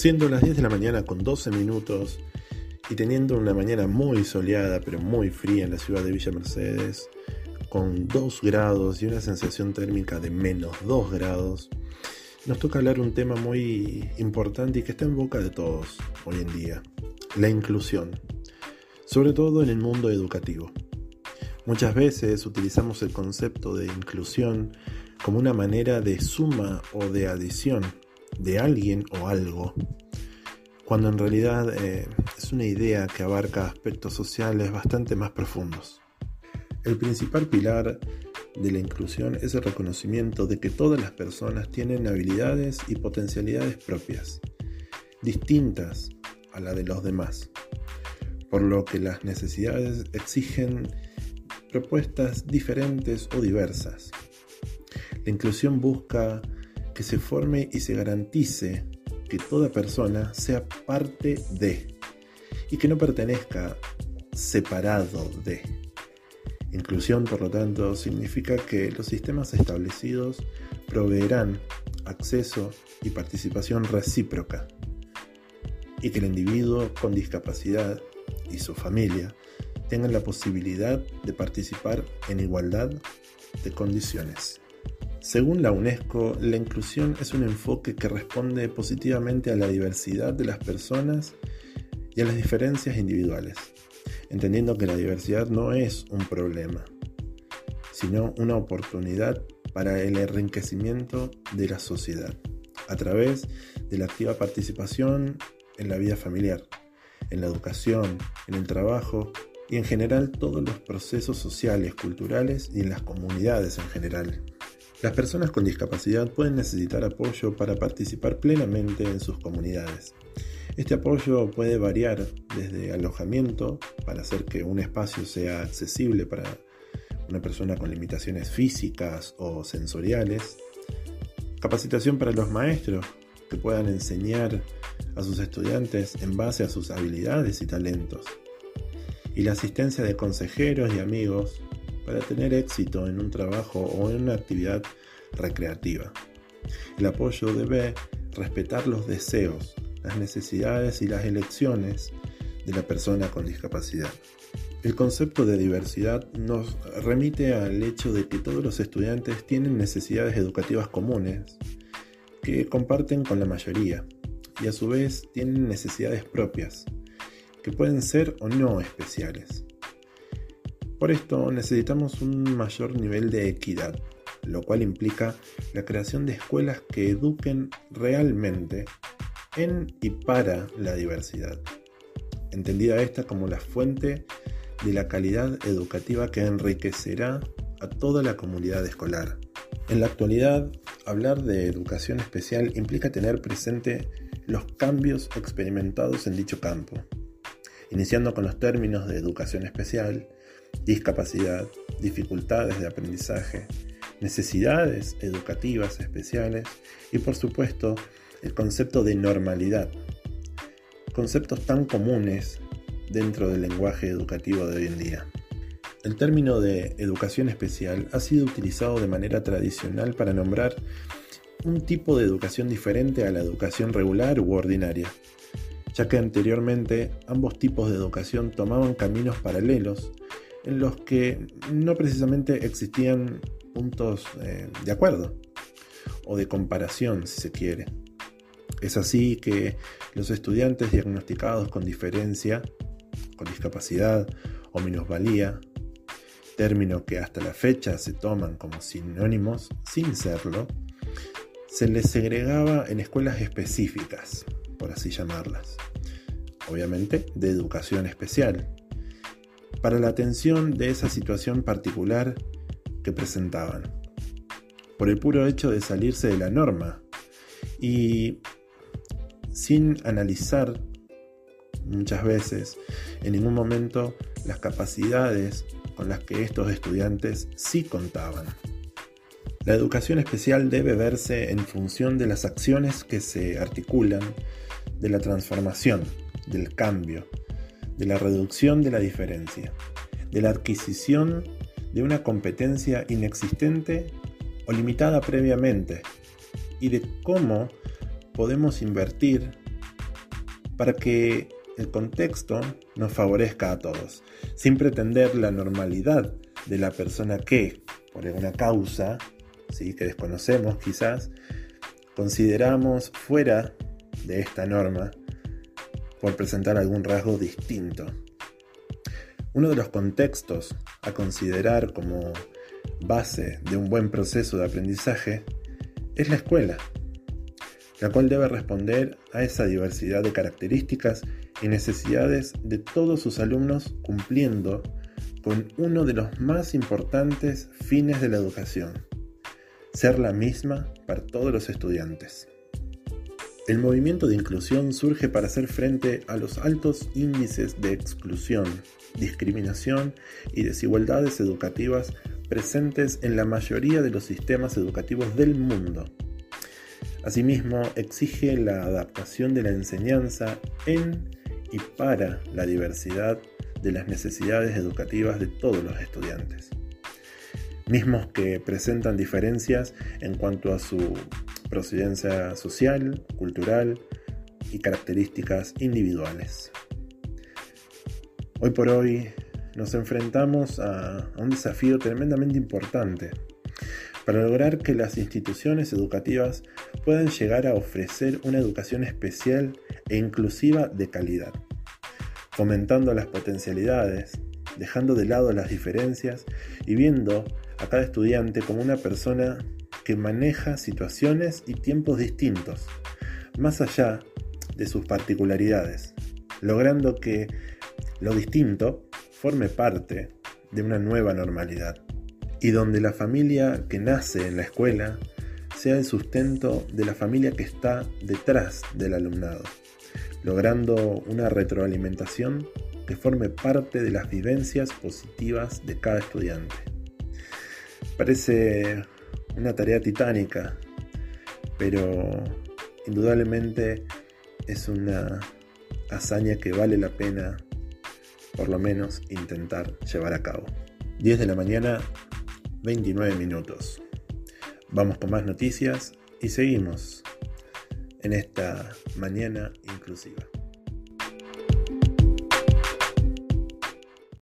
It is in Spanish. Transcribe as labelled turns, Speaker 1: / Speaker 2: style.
Speaker 1: Siendo las 10 de la mañana con 12 minutos y teniendo una mañana muy soleada pero muy fría en la ciudad de Villa Mercedes, con 2 grados y una sensación térmica de menos 2 grados, nos toca hablar un tema muy importante y que está en boca de todos hoy en día, la inclusión, sobre todo en el mundo educativo. Muchas veces utilizamos el concepto de inclusión como una manera de suma o de adición de alguien o algo, cuando en realidad eh, es una idea que abarca aspectos sociales bastante más profundos. El principal pilar de la inclusión es el reconocimiento de que todas las personas tienen habilidades y potencialidades propias, distintas a la de los demás, por lo que las necesidades exigen propuestas diferentes o diversas. La inclusión busca que se forme y se garantice que toda persona sea parte de y que no pertenezca separado de. Inclusión, por lo tanto, significa que los sistemas establecidos proveerán acceso y participación recíproca y que el individuo con discapacidad y su familia tengan la posibilidad de participar en igualdad de condiciones. Según la UNESCO, la inclusión es un enfoque que responde positivamente a la diversidad de las personas y a las diferencias individuales, entendiendo que la diversidad no es un problema, sino una oportunidad para el enriquecimiento de la sociedad, a través de la activa participación en la vida familiar, en la educación, en el trabajo y en general todos los procesos sociales, culturales y en las comunidades en general. Las personas con discapacidad pueden necesitar apoyo para participar plenamente en sus comunidades. Este apoyo puede variar desde alojamiento para hacer que un espacio sea accesible para una persona con limitaciones físicas o sensoriales, capacitación para los maestros que puedan enseñar a sus estudiantes en base a sus habilidades y talentos, y la asistencia de consejeros y amigos para tener éxito en un trabajo o en una actividad recreativa. El apoyo debe respetar los deseos, las necesidades y las elecciones de la persona con discapacidad. El concepto de diversidad nos remite al hecho de que todos los estudiantes tienen necesidades educativas comunes que comparten con la mayoría y a su vez tienen necesidades propias que pueden ser o no especiales. Por esto necesitamos un mayor nivel de equidad, lo cual implica la creación de escuelas que eduquen realmente en y para la diversidad, entendida esta como la fuente de la calidad educativa que enriquecerá a toda la comunidad escolar. En la actualidad, hablar de educación especial implica tener presente los cambios experimentados en dicho campo, iniciando con los términos de educación especial, discapacidad, dificultades de aprendizaje, necesidades educativas especiales y por supuesto el concepto de normalidad, conceptos tan comunes dentro del lenguaje educativo de hoy en día. El término de educación especial ha sido utilizado de manera tradicional para nombrar un tipo de educación diferente a la educación regular u ordinaria, ya que anteriormente ambos tipos de educación tomaban caminos paralelos en los que no precisamente existían puntos eh, de acuerdo o de comparación, si se quiere. Es así que los estudiantes diagnosticados con diferencia, con discapacidad o minusvalía, término que hasta la fecha se toman como sinónimos sin serlo, se les segregaba en escuelas específicas, por así llamarlas, obviamente de educación especial, para la atención de esa situación particular que presentaban, por el puro hecho de salirse de la norma y sin analizar muchas veces en ningún momento las capacidades con las que estos estudiantes sí contaban. La educación especial debe verse en función de las acciones que se articulan, de la transformación, del cambio, de la reducción de la diferencia, de la adquisición de una competencia inexistente o limitada previamente y de cómo podemos invertir para que el contexto nos favorezca a todos, sin pretender la normalidad de la persona que, por alguna causa, ¿sí? que desconocemos quizás, consideramos fuera de esta norma por presentar algún rasgo distinto. Uno de los contextos a considerar como base de un buen proceso de aprendizaje es la escuela, la cual debe responder a esa diversidad de características y necesidades de todos sus alumnos cumpliendo con uno de los más importantes fines de la educación, ser la misma para todos los estudiantes. El movimiento de inclusión surge para hacer frente a los altos índices de exclusión, discriminación y desigualdades educativas presentes en la mayoría de los sistemas educativos del mundo. Asimismo, exige la adaptación de la enseñanza en y para la diversidad de las necesidades educativas de todos los estudiantes, mismos que presentan diferencias en cuanto a su procedencia social, cultural y características individuales. Hoy por hoy nos enfrentamos a, un desafío tremendamente importante para lograr que las instituciones educativas puedan llegar a ofrecer una educación especial e inclusiva de calidad fomentando las potencialidades, dejando de lado las diferencias y viendo a cada estudiante como una persona que maneja situaciones y tiempos distintos, más allá de sus particularidades, logrando que lo distinto forme parte de una nueva normalidad y donde la familia que nace en la escuela sea el sustento de la familia que está detrás del alumnado logrando una retroalimentación que forme parte de las vivencias positivas de cada estudiante. Parece una tarea titánica, pero indudablemente es una hazaña que vale la pena por lo menos intentar llevar a cabo. 10 de la mañana, 29 minutos. Vamos con más noticias y seguimos en esta mañana inclusiva.